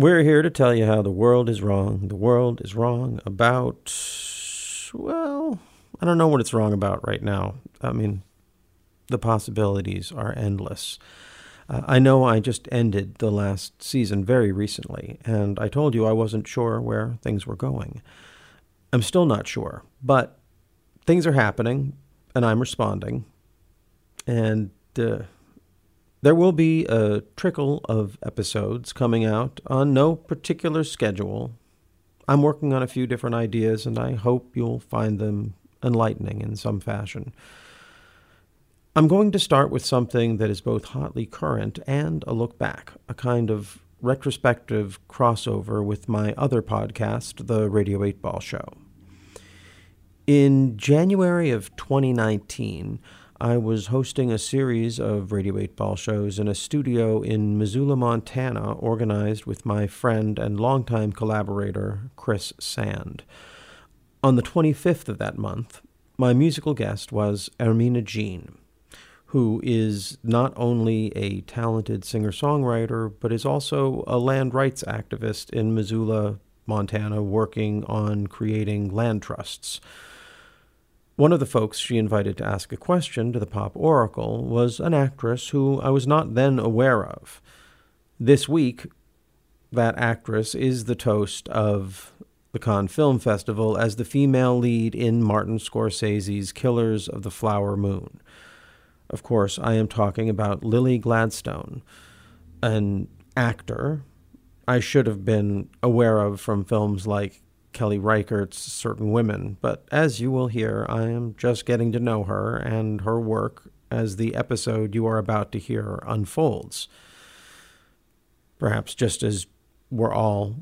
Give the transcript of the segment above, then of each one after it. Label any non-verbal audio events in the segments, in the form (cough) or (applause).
We're here to tell you how the world is wrong. The world is wrong about, well, I don't know what it's wrong about right now. I mean, the possibilities are endless. Uh, I know I just ended the last season very recently, and I told you I wasn't sure where things were going. I'm still not sure, but things are happening, and I'm responding. And uh, there will be a trickle of episodes coming out on no particular schedule. I'm working on a few different ideas, and I hope you'll find them enlightening in some fashion. I'm going to start with something that is both hotly current and a look back, a kind of retrospective crossover with my other podcast, The Radio 8 Ball Show. In January of 2019, I was hosting a series of Radio 8 Ball shows in a studio in Missoula, Montana, organized with my friend and longtime collaborator, Chris Sand. On the 25th of that month, my musical guest was Hermina Jean who is not only a talented singer songwriter, but is also a land rights activist in Missoula, Montana, working on creating land trusts. One of the folks she invited to ask a question to the Pop Oracle was an actress who I was not then aware of. This week, that actress is the toast of the Cannes Film Festival as the female lead in Martin Scorsese's Killers of the Flower Moon. Of course, I am talking about Lily Gladstone, an actor I should have been aware of from films like Kelly Reichardt's Certain Women, but as you will hear, I am just getting to know her and her work as the episode you are about to hear unfolds. Perhaps just as we're all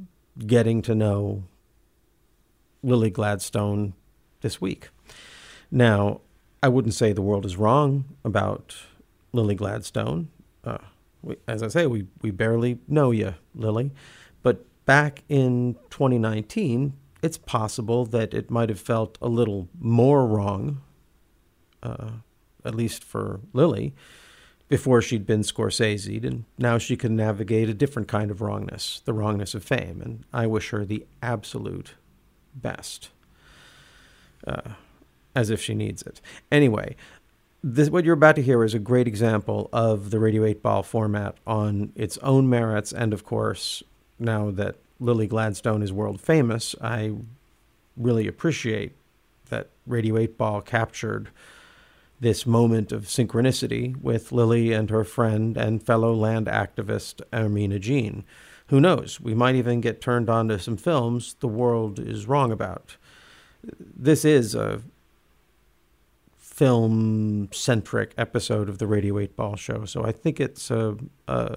getting to know Lily Gladstone this week. Now, I wouldn't say the world is wrong about Lily Gladstone. Uh, we, as I say, we, we barely know you, Lily. But back in 2019, it's possible that it might have felt a little more wrong, uh, at least for Lily, before she'd been Scorsese'd, and now she can navigate a different kind of wrongness, the wrongness of fame. And I wish her the absolute best. Uh, as if she needs it. Anyway, this, what you're about to hear is a great example of the Radio 8 Ball format on its own merits. And of course, now that Lily Gladstone is world famous, I really appreciate that Radio 8 Ball captured this moment of synchronicity with Lily and her friend and fellow land activist Hermina Jean. Who knows? We might even get turned on to some films the world is wrong about. This is a film centric episode of the Radio 8 Ball Show. So I think it's a, a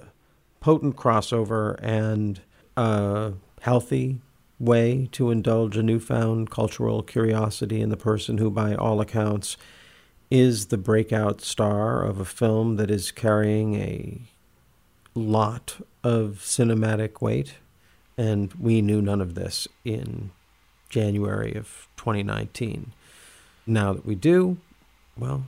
potent crossover and a healthy way to indulge a newfound cultural curiosity in the person who, by all accounts, is the breakout star of a film that is carrying a lot of cinematic weight. And we knew none of this in January of 2019. Now that we do, well,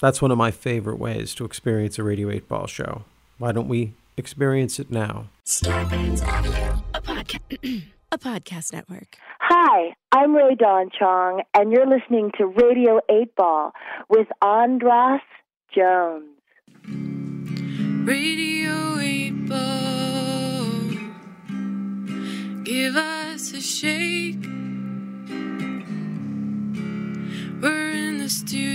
that's one of my favorite ways to experience a Radio 8 Ball show. Why don't we experience it now? Audio, a, podca- (clears throat) a podcast network. Hi, I'm Rae Dawn Chong, and you're listening to Radio 8 Ball with Andras Jones. Radio 8 Ball, give us a shake. We're in the studio,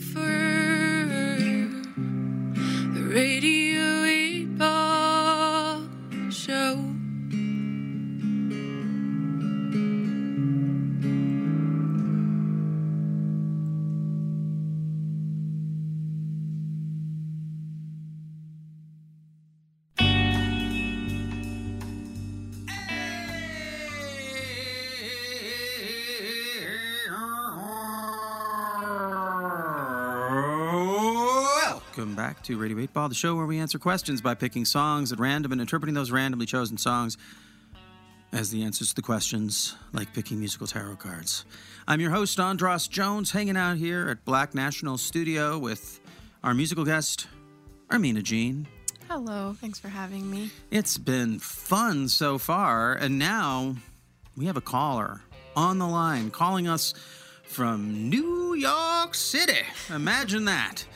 for to Radio 8 Ball, the show where we answer questions by picking songs at random and interpreting those randomly chosen songs as the answers to the questions, like picking musical tarot cards. I'm your host, Andras Jones, hanging out here at Black National Studio with our musical guest, Hermina Jean. Hello, thanks for having me. It's been fun so far, and now we have a caller on the line calling us from New York City. Imagine that.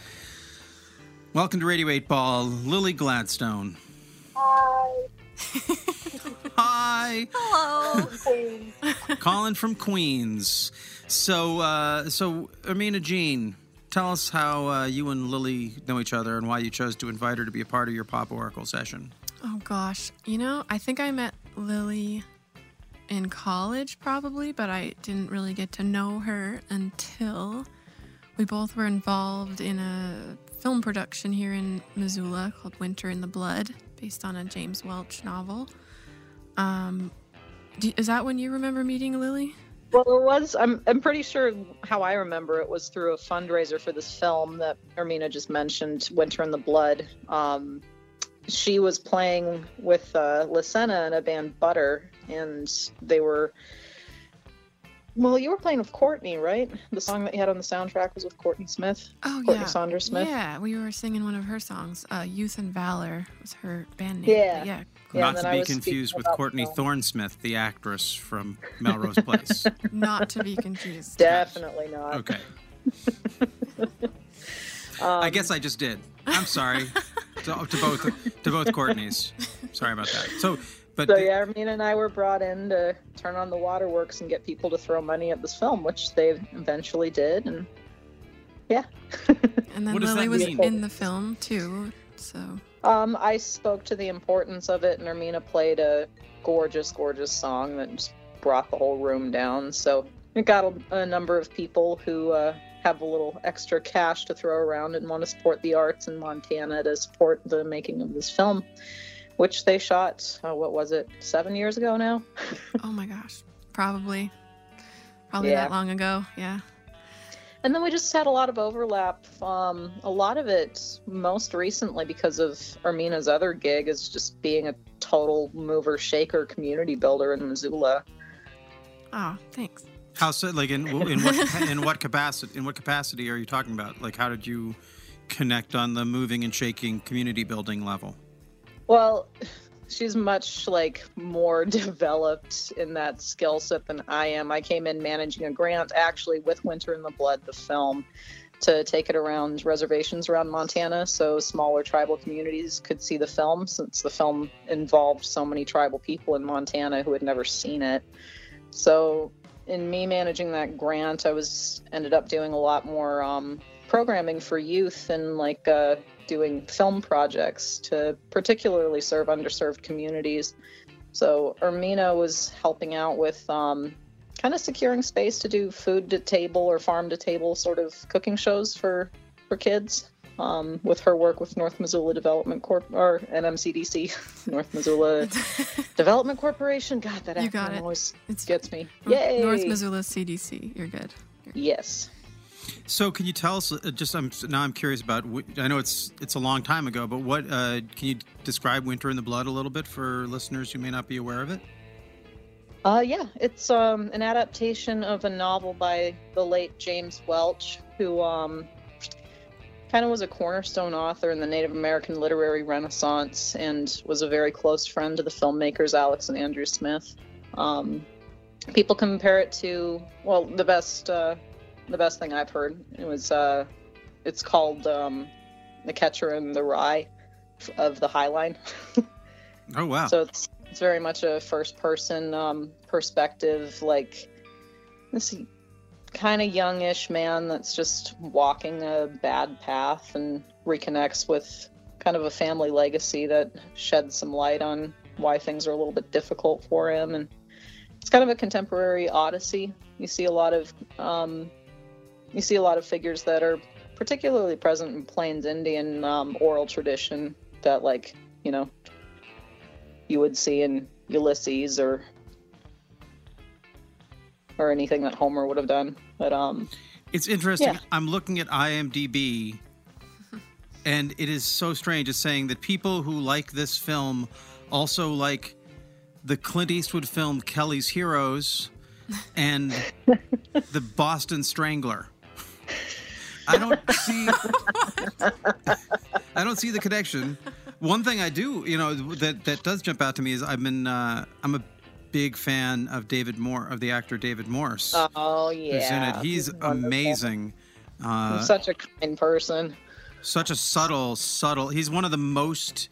Welcome to Radio 8 Ball, Lily Gladstone. Hi. Hi, Hello. (laughs) calling from Queens. So, uh, so Hermina Jean, tell us how uh, you and Lily know each other and why you chose to invite her to be a part of your Pop Oracle session. oh gosh, you know, I think I met Lily in college probably, but I didn't really get to know her until we both were involved in a film production here in Missoula called Winter in the Blood, based on a James Welch novel. Um, do, is that when you remember meeting Lily? Well, it was. I'm. I'm pretty sure how I remember it was through a fundraiser for this film that Hermina just mentioned, "Winter in the Blood." Um, she was playing with uh, Lysenna in a band Butter, and they were. Well, you were playing with Courtney, right? The song that you had on the soundtrack was with Courtney Smith. Oh Courtney yeah, Saunders Smith. Yeah, we were singing one of her songs. Uh, "Youth and Valor" was her band name. Yeah. But yeah. Yeah, Not to be confused with Courtney film. Thorne-Smith, the actress from Melrose Place. (laughs) Not to be confused. Definitely not. Okay. (laughs) Um, I guess I just did. I'm sorry to, to both to both Courtneys. Sorry about that. So, but So yeah, Hermina and I were brought in to turn on the waterworks and get people to throw money at this film, which they eventually did, and yeah. (laughs) And then Lily was mean? in the film too. So Um, I spoke to the importance of it, and Hermina played a gorgeous, gorgeous song that just brought the whole room down. So it got a, a number of people who uh, have a little extra cash to throw around and want to support the arts in Montana to support the making of this film, which they shot. Uh, what was it? Seven years ago now. (laughs) oh my gosh, probably, probably Yeah. that long ago. Yeah. And then we just had a lot of overlap. Um, a lot of it, most recently, because of Hermina's other gig, is just being a total mover shaker community builder in Missoula. Oh, thanks. how so? Like in in what (laughs) in what capacity? In what capacity are you talking about? Like, how did you connect on the moving and shaking community building level? Well, (laughs) she's much like more (laughs) developed in that skill set than I am. I came in managing a grant actually with Winter in the Blood, the film, to take it around reservations around Montana so smaller tribal communities could see the film since the film involved so many tribal people in Montana who had never seen it. So in me managing that grant, I was ended up doing a lot more um, programming for youth and like uh, doing film projects to particularly serve underserved communities. So Hermina was helping out with um, kind of securing space to do food to table or farm to table sort of cooking shows for for kids. Um, with her work with North Missoula Development Corp or NMCDC, (laughs) North Missoula (laughs) Development Corporation. God, that You acronym got it. always It's gets me. Yay! North Missoula CDC. You're good. Yes. So, can you tell us? Uh, just, I'm now I'm curious about. I know it's it's a long time ago, but what uh, can you describe Winter in the Blood a little bit for listeners who may not be aware of it? Uh, yeah, it's um, an adaptation of a novel by the late James Welch, who um, kind of was a cornerstone author in the Native American literary renaissance and was a very close friend to the filmmakers Alex and Andrew Smith. Um, people compare it to well, the best uh, the best thing I've heard. It was uh, it's called um, The Catcher in the Rye of the High Line. (laughs) Oh wow! So it's it's very much a first person um, perspective, like this kind of youngish man that's just walking a bad path and reconnects with kind of a family legacy that sheds some light on why things are a little bit difficult for him and it's kind of a contemporary odyssey you see a lot of um, you see a lot of figures that are particularly present in plains indian um, oral tradition that like you know you would see in Ulysses or or anything that Homer would have done. But um It's interesting. Yeah. I'm looking at IMDb, (laughs) And it is so strange. It's saying that people who like this film also like the Clint Eastwood film Kelly's Heroes (laughs) and the Boston Strangler. I don't see (laughs) I don't see the connection. One thing I do, you know, that that does jump out to me is I've been uh, I'm a big fan of David Moore of the actor David Morse. Oh yeah, who's in it. He's wonderful. amazing. Uh, He's such a kind person. such a subtle, subtle. He's one of the most,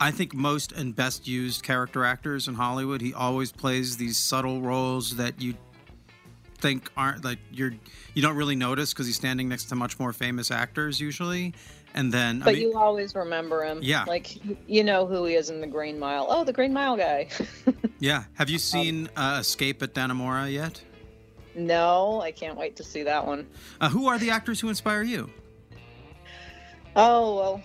I think, most and best used character actors in Hollywood. He always plays these subtle roles that you think aren't like you're you don't really notice because he's standing next to much more famous actors usually. And then, But I mean, you always remember him. Yeah. Like you know who he is in the Green Mile. Oh, the Green Mile guy. (laughs) yeah. Have you seen uh, Escape at Dannemora yet? no, I can't wait to see that one. Uh, who are the actors who inspire you? Oh well,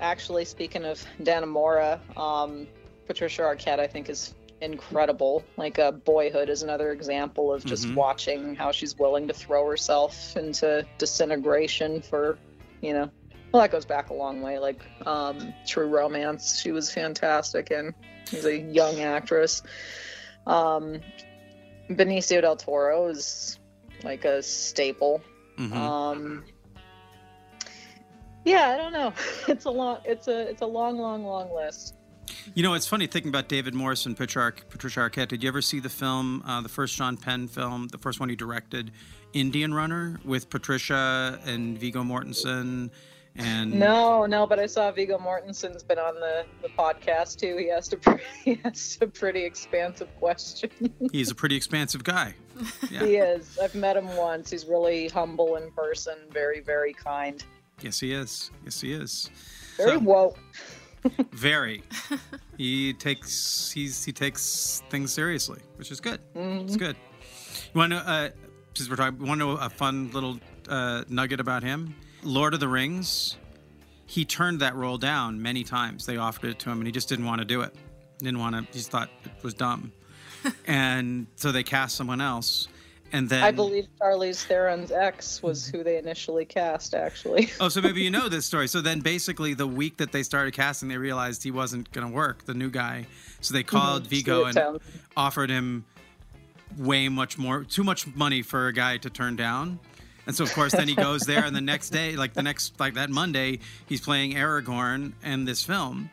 actually, speaking of Dannemora, um, Patricia Arquette, I think is incredible. Like uh, Boyhood is another example of just Mhm. watching how she's willing to throw herself into disintegration for, you know, well that goes back a long way. Like um, True Romance, she was fantastic and she's a young actress. Um, Benicio del Toro is like a staple. Mhm. Um, yeah, I don't know. (laughs) It's a long, it's a, it's a long, long, long list. You know, it's funny thinking about David Morris and Patricia, Ar- Patricia Arquette. Did you ever see the film, uh, the first Sean Penn film, the first one he directed, Indian Runner, with Patricia and Viggo Mortensen? And No, no, but I saw Viggo Mortensen's been on the, the podcast too. He asked a (laughs) pretty, he asked a pretty expansive question. he's a pretty expansive guy. (laughs) Yeah. he is. I've met him once. He's really humble in person. Very, very kind. Yes, he is. Yes, he is. Very So- woke. Very. (laughs) he takes he's he takes things seriously, which is good. It's good. You want to know? Uh, since we're talking, want to know a fun little uh, nugget about him? Lord of the Rings. He turned that role down many times. They offered it to him, and he just didn't want to do it. Didn't want to. He just thought it was dumb, (laughs) and so they cast someone else. And then I believe Charlize Theron's ex was who they initially cast. Actually, (laughs) Oh, so maybe you know this story. So then basically the week that they started casting, they realized he wasn't going to work, the new guy. So they mm-hmm. called Vigo and Townsend. offered him way much more, too much money for a guy to turn down. And so of course then he goes (laughs) there and the next day, like the next, like that Monday, he's playing Aragorn in this film.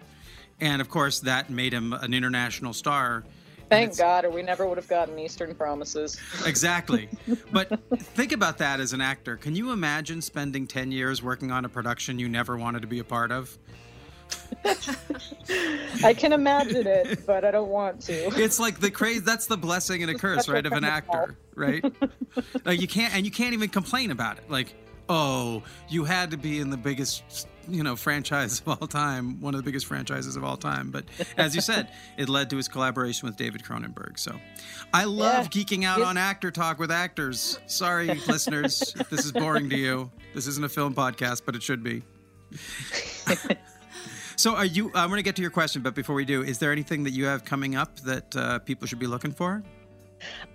And of course that made him an international star. Thank God, or we never would have gotten Eastern Promises. (laughs) Exactly. but think about that as an actor. Can you imagine spending 10 years working on a production you never wanted to be a part of? (laughs) I can imagine it, but I don't want to. It's like the craze. That's the blessing and a curse, right, of an actor, right? like you can't, and you can't even complain about it. Like, oh, you had to be in the biggest, you know, franchise of all time, one of the biggest franchises of all time. But (laughs) as you said, it led to his collaboration with David Cronenberg. So, I love geeking out on actor talk with actors. Sorry, (laughs) listeners, if this is boring to you. This isn't a film podcast, but it should be. (laughs) So, are you? I'm going to get to your question, but before we do, is there anything that you have coming up that uh, people should be looking for?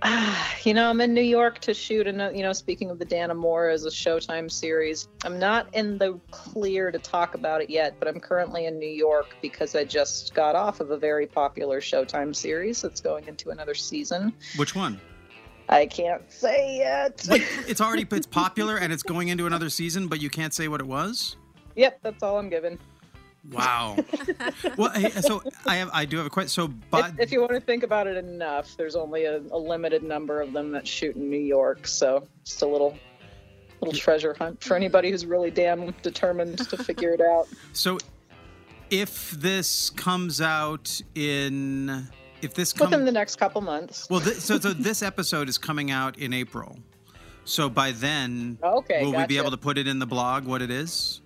(sighs) You know, I'm in New York to shoot, and uh, you know, speaking of the Dannemora as a Showtime series, I'm not in the clear to talk about it yet, but I'm currently in New York because I just got off of a very popular Showtime series that's going into another season. Which one? I can't say yet. (laughs) It's already it's popular and it's going into another season, but you can't say what it was. yep, that's all I'm giving. Wow. (laughs) well, hey, so I have I do have a question. So, but if, if you want to think about it enough, there's only a, a limited number of them that shoot in New York, so just a little little treasure hunt for anybody who's really damn determined to figure it out. (laughs) so if this comes out in if this comes Within comes the next couple months. well, this, so so this episode is coming out in April. So by then, Okay, will we be able to put it in the blog what it is?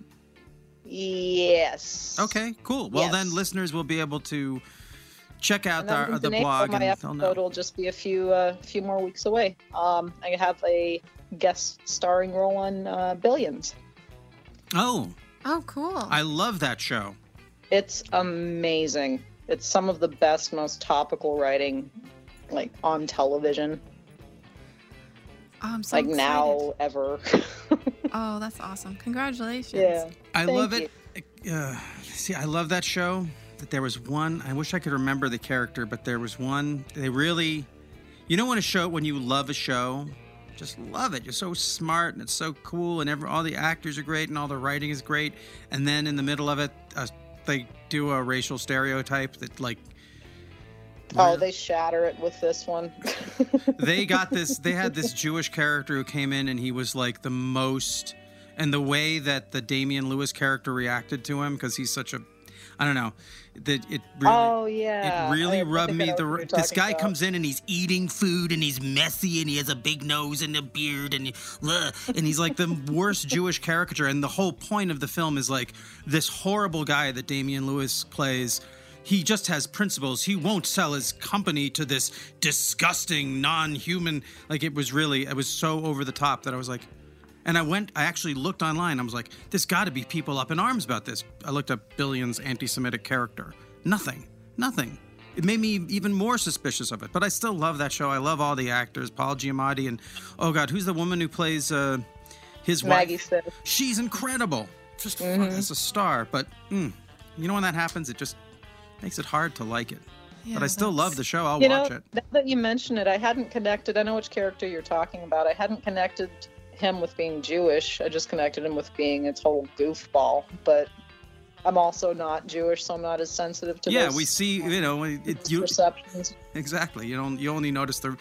Yes. Okay, cool. Well, Yes. then listeners will be able to check out And the, the blog my and they'll episode know. will just be a few uh, few more weeks away. Um, I have a guest starring role on uh, Billions. Oh, Oh, cool. I love that show. It's amazing. It's some of the best, most topical writing, like on television. Oh, I'm so like excited. now ever. (laughs) Oh, that's awesome. Congratulations. yeah. I Thank love you. it. Uh, see, I love that show. That there was one. I wish I could remember the character, but there was one. They really, you know, when a show, it when you love a show, just love it. You're so smart and it's so cool, and every, all the actors are great and all the writing is great. And then in the middle of it, uh, they do a racial stereotype that like. Oh, they shatter it with this one. (laughs) they got (laughs) this they had this jewish character who came in and he was like the most and the way that the damian lewis character reacted to him because he's such a i don't know that it really oh yeah. it really I rubbed me the this guy about. comes in and he's eating food and he's messy and he has a big nose and a beard and he- and he's like the (laughs) worst jewish caricature and the whole point of the film is like this horrible guy that damian lewis plays he just has principles. He won't sell his company to this disgusting, non-human. Like it was really, it was so over the top that I was like, and I went, I actually looked online. I was like, there's got to be people up in arms about this. I looked up Billion's anti-Semitic character. Nothing, nothing. It made me even more suspicious of it. But I still love that show. I love all the actors, Paul Giamatti and oh god, who's the woman who plays uh, his Maggie wife? Siff. She's incredible. Just fun as a star. But mm, you know when that happens, it just makes it hard to like it. Yeah, but I still love the show. I'll You watch know, it. now that you mention it, I hadn't connected. I know which character you're talking about. I hadn't connected him with being Jewish. I just connected him with being a total goofball. But I'm also not Jewish, so I'm not as sensitive to Yeah, those we see. You know, it, you perceptions. exactly. You don't. You only notice the.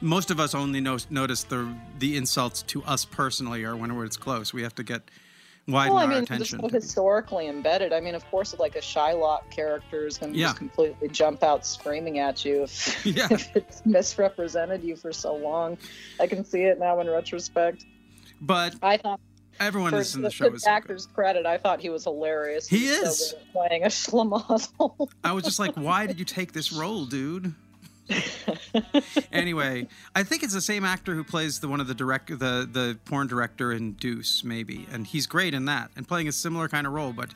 Most of us only know, notice the the insults to us personally, or when it's close. We have to get widen Well, I our mean, attention. just so historically embedded. I mean, of course, like a Shylock character is going to Yeah. just completely jump out screaming at you if, (laughs) Yeah. if it's misrepresented you for so long. I can see it now in retrospect. but I thought, everyone for is in the the, show the so actor's credit, I thought he was hilarious. He so is. at playing a (laughs) schlemazel. I was just like, why did you take this role, dude? (laughs) (laughs) anyway, I think it's the same actor who plays the one of the direct the the porn director in Deuce, maybe, and he's great in that and playing a similar kind of role, but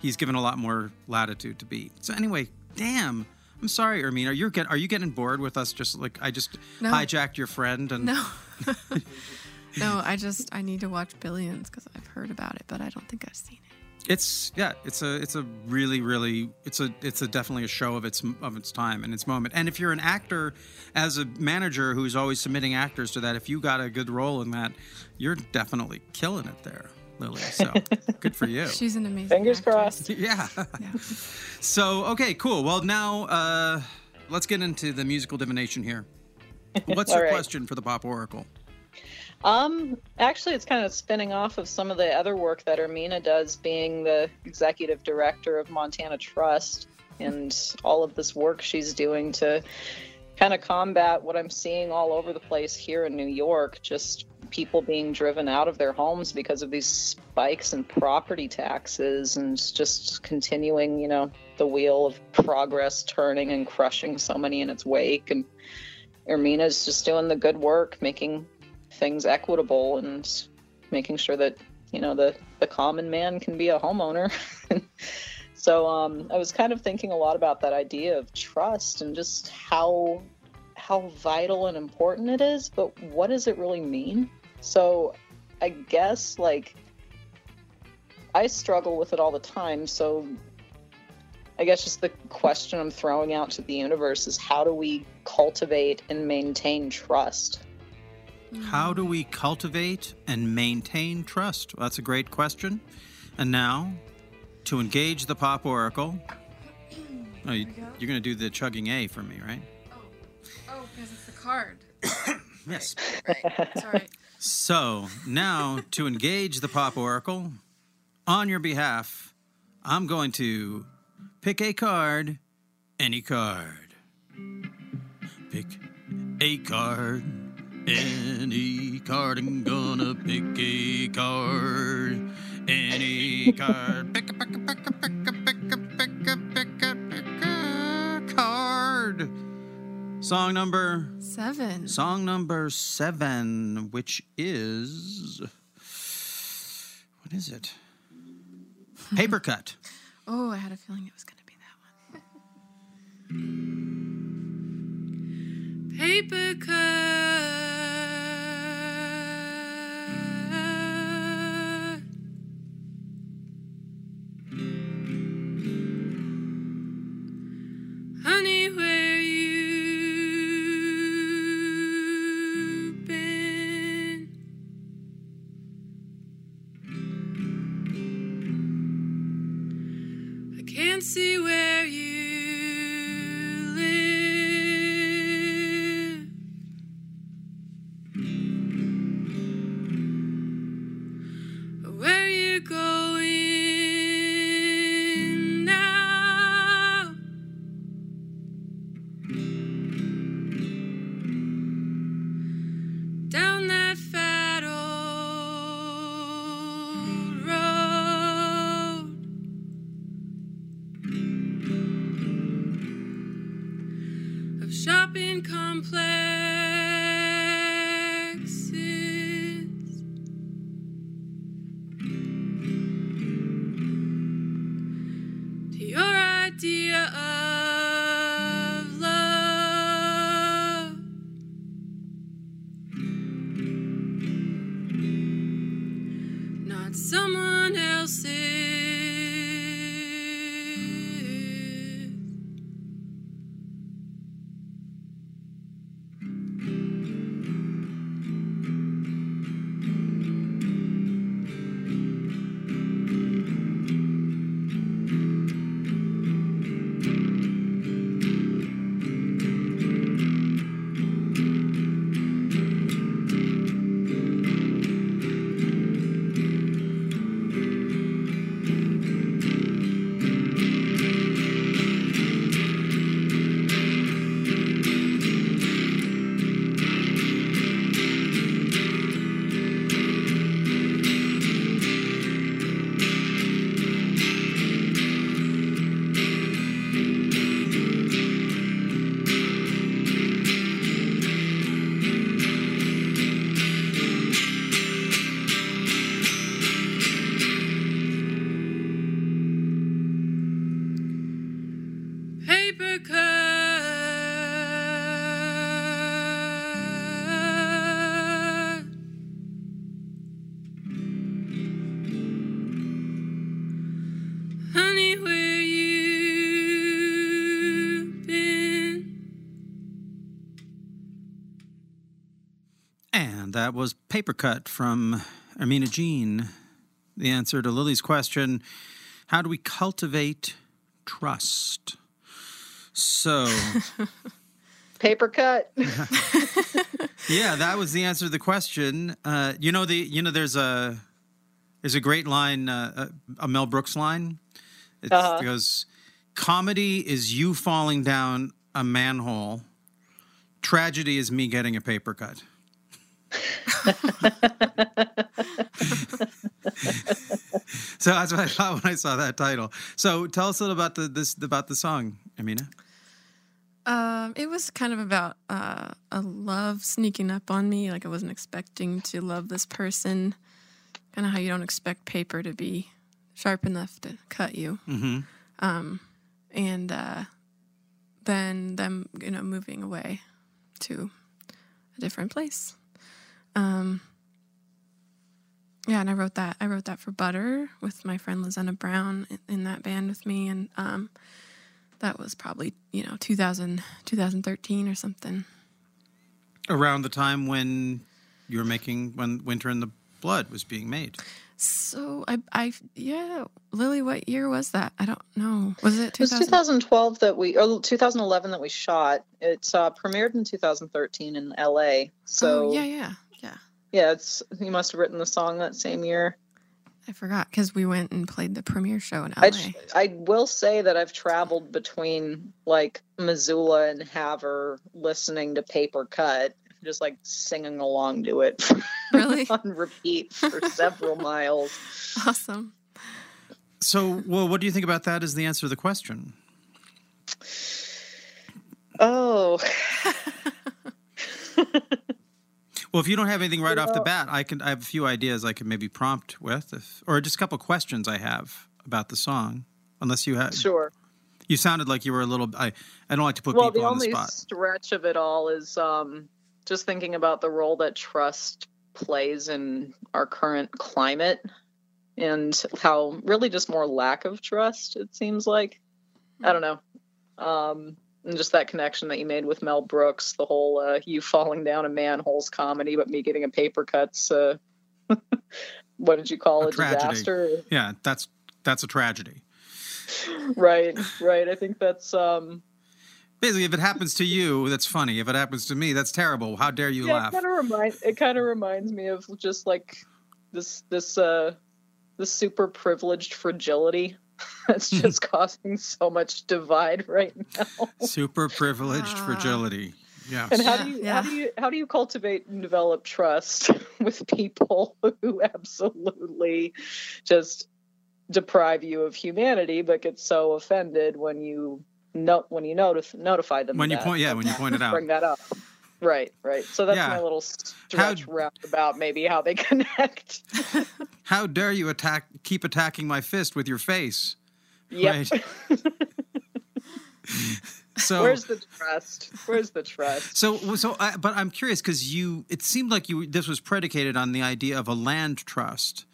he's given a lot more latitude to be. So anyway, damn. I'm sorry, Ermine. Are you get are you getting bored with us? Just like I just No. hijacked your friend and No. (laughs) no, I just I need to watch Billions because I've heard about it, but I don't think I've seen it. It's yeah, it's a it's a really really it's a it's a definitely a show of its of its time and its moment. And if you're an actor, as a manager who's always submitting actors to that, if you got a good role in that, you're definitely killing it there, Lily. So (laughs) good for you. She's an amazing. Fingers actress. crossed. (laughs) Yeah. Yeah. So okay, cool. Well, now uh, let's get into the musical divination here. (laughs) What's your right. question for the Pop Oracle? Um, actually, it's kind of spinning off of some of the other work that Hermina does, being the executive director of Montana Trust, and all of this work she's doing to kind of combat what I'm seeing all over the place here in New York. Just people being driven out of their homes because of these spikes in property taxes, and just continuing, you know, the wheel of progress turning and crushing so many in its wake. And Hermina's just doing the good work, making things equitable and making sure that you know the the common man can be a homeowner. (laughs) So um i was kind of thinking a lot about that idea of trust and just how how vital and important it is but what does it really mean? So i guess like i struggle with it all the time so i guess just the question i'm throwing out to the universe is how do we cultivate and maintain trust How do we cultivate and maintain trust? Well, that's a great question. And now, to engage the Pop Oracle. Oh, you, you're going to do the chugging A for me, right? Oh, oh because it's the card. (coughs) Yes. Sorry. So, now to engage the Pop Oracle, on your behalf, I'm going to pick a card, any card. Pick a card, any card. I'm gonna pick a card, any card. Pick a, pick a, pick a, pick a, pick a, pick a, pick a, pick a card. Song number Seven. Song number seven, which is. What is it? Paper Cut. (laughs) Oh, I had a feeling it was going to be that one. (laughs) Paper cut. That was Paper Cut from Ermina Jean. The answer to Lily's question How do we cultivate trust? So, (laughs) Paper cut. (laughs) yeah, that was the answer to the question. Uh, you know the you know there's a there's a great line, uh, a, a Mel Brooks line. Uh-huh. It goes, "Comedy is you falling down a manhole. Tragedy is me getting a paper cut." (laughs) so that's what I thought when I saw that title. So tell us a little about the this about the song, Amina. Um, it was kind of about uh, a love sneaking up on me. Like I wasn't expecting to love this person. Kind of how you don't expect paper to be sharp enough to cut you. Mm-hmm. Um, and uh, then them, you know, moving away to a different place. Um, yeah, and I wrote that. I wrote that for Butter with my friend Lizenna Brown in, in that band with me, and um, that was probably you know 2000, 2013 or something. Around the time when you were making when Winter in the Blood was being made. So I, I, yeah, Lily, what year was that? I don't know. Was it It was 2012 that we, or 2011 that we shot. It's uh, premiered in 2013 in LA. So oh, yeah, yeah, yeah. yeah, it's you must have written the song that same year. I forgot because we went and played the premiere show in LA. I, tr- I will say that I've traveled between like Missoula and Havre listening to Paper Cut, just like singing along to it (laughs) Really? on repeat for several miles. awesome. So, well, what do you think about that? Is the answer to the question? Oh, (laughs) (laughs) Well, if you don't have anything right off the bat, I can. I have a few ideas I can maybe prompt with, if, or just a couple questions I have about the song. Unless you have, sure. you sounded like you were a little. I I don't like to put well, people the on the only spot. stretch of it all is um, just thinking about the role that trust plays in our current climate and how really just more lack of trust it seems like i don't know um, and just that connection that you made with mel brooks the whole uh, you falling down a manholes comedy but me getting a paper cuts (laughs) uh, what did you call A it tragedy. disaster Yeah, that's that's a tragedy. (laughs) right right i think that's um Basically, if it happens to you, that's funny. If it happens to me, that's terrible. How dare you yeah, laugh? It kind of remind it kind of reminds me of just like this this uh this super privileged fragility (laughs) that's just causing so much divide right now. Super privileged Ah. fragility. Yes. And how Yeah, do you yeah. how do you how do you cultivate and develop trust (laughs) with people who (laughs) absolutely just deprive you of humanity but get so offended when you no when you notif- notify them When you that, point- yeah, when you point it out. bring that up right right so that's Yeah. my little stretch How- roundabout maybe how they (laughs) connect (laughs) How dare you attack? Keep attacking my fist with your face. yep Right. (laughs) So where's the trust where's the trust So, so, I, but I'm curious because you. It seemed like you. This was predicated on the idea of a land trust,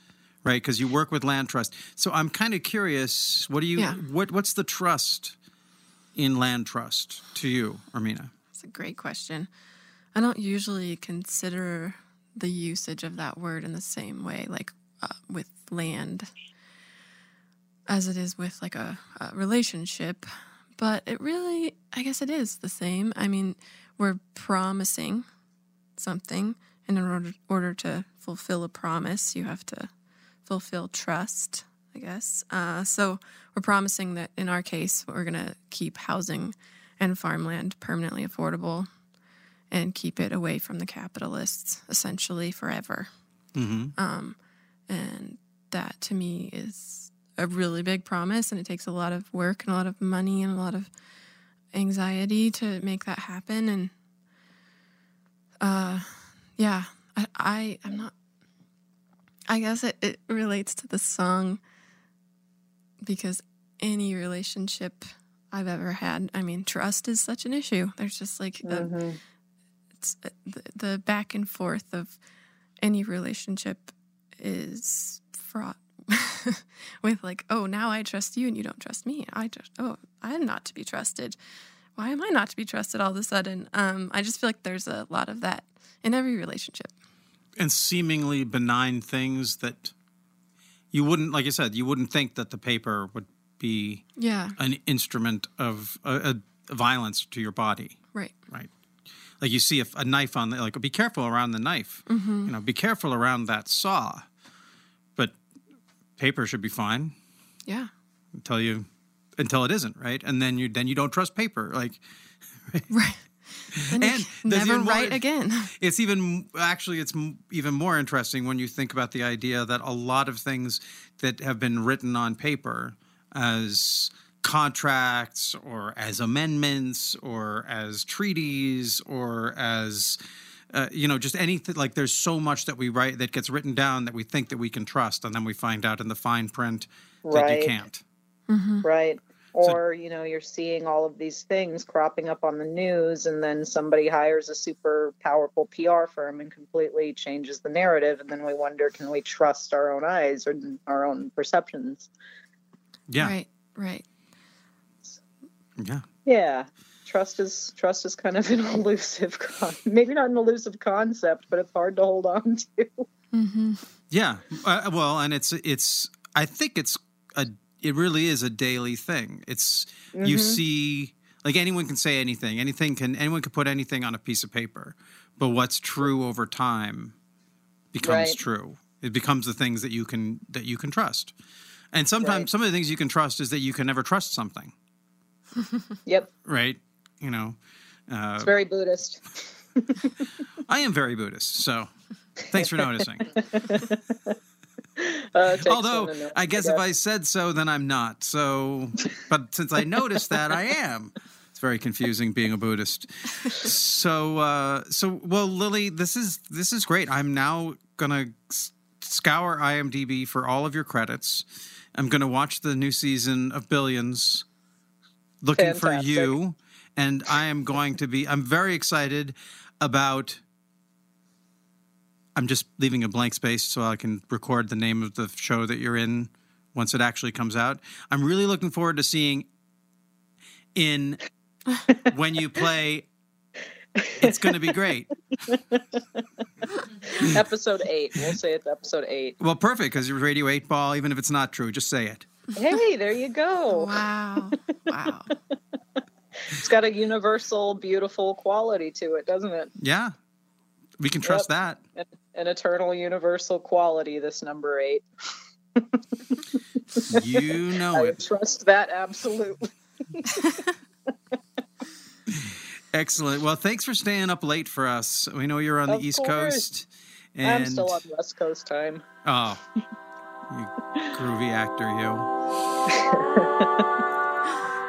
right? Because you work with land trust. So I'm kind of curious. What do you? Yeah. What What's the trust in land trust to you, Hermina? That's a great question. I don't usually consider the usage of that word in the same way, like uh, with land, as it is with like a, a relationship. But it really, I guess it is the same. I mean, we're promising something, and in order, order to fulfill a promise, you have to fulfill trust, I guess. Uh, so we're promising that in our case, we're going to keep housing and farmland permanently affordable and keep it away from the capitalists essentially forever. Mm-hmm. Um, and that to me is a really big promise, and it takes a lot of work and a lot of money and a lot of anxiety to make that happen. And uh, yeah, I, I I'm not. I guess it, it relates to the song because any relationship I've ever had, I mean, trust is such an issue. There's just like a, Mhm. It's uh, the, the back and forth of any relationship is fraught (laughs) with like oh now i trust you and you don't trust me i just oh i'm not to be trusted why am i not to be trusted all of a sudden um i just feel like there's a lot of that in every relationship. and seemingly benign things that you wouldn't, like I said, you wouldn't think that the paper would be Yeah, an instrument of uh, uh, violence to your body? Like you see a, a knife on the, like, be careful around the knife. Mm-hmm. You know, be careful around that saw. But paper should be fine Yeah, until you, until it isn't, right? And then you, then you don't trust paper. Like, (laughs) right. And, And never even more- write again. (laughs) It's even actually it's even more interesting when you think about the idea that a lot of things that have been written on paper as contracts or as amendments or as treaties or as uh, you know just anything like there's so much that we write that gets written down that we think that we can trust and then we find out in the fine print that Right. you can't right. Or you know you're seeing all of these things cropping up on the news and then somebody hires a super powerful pr firm and completely changes the narrative and then we wonder can we trust our own eyes or our own perceptions? Yeah. Right, right. Yeah yeah trust is trust is kind of an (laughs) elusive con- maybe not an elusive concept but it's hard to hold on to hmm Yeah. Uh, well, and it's it's I think it's a it really is a daily thing. It's you see like anyone can say anything. Anything can anyone can put anything on a piece of paper. But what's true over time becomes Right. true. It becomes the things that you can that you can trust. And sometimes Right. some of the things you can trust is that you can never trust something, (laughs) yep right? You know, uh, it's very buddhist (laughs) I am very Buddhist, so thanks for noticing. (laughs) uh, Although one to know, I guess if I said so, then I'm not. So, but since I noticed that, I am. It's very confusing being a Buddhist. So, uh, so well, Lily, this is this is great. I'm now gonna scour IMDb for all of your credits. I'm gonna watch the new season of Billions, looking for you, and I am going to be. I'm very excited about. I'm just leaving a blank space so I can record the name of the show that you're in once it actually comes out. I'm really looking forward to seeing in (laughs) when you play. It's going to be great. (laughs) episode eight we'll say it's episode eight Well, perfect because you're Radio 8 Ball, even if it's not true, just say it. hey there you go (laughs) Wow, wow. It's got a universal, beautiful quality to it, doesn't it? Yeah. We can trust that. An, an eternal, universal quality. This number eight. (laughs) You know I it. trust that absolutely. Excellent. Well, thanks for staying up late for us. We know you're on the East course. Coast. And I'm still on West Coast time. Oh, you groovy actor, you. (laughs)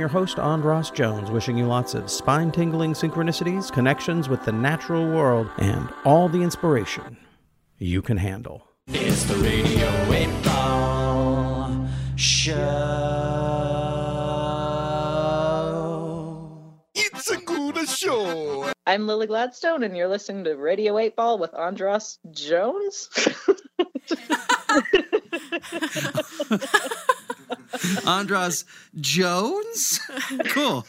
your host, Andras Jones, wishing you lots of spine tingling synchronicities, connections with the natural world, and all the inspiration you can handle. It's the Radio 8 Ball Show. It's a good show. I'm Lily Gladstone, and you're listening to Radio 8 Ball with Andras Jones. (laughs) (laughs) Andras Jones? Cool.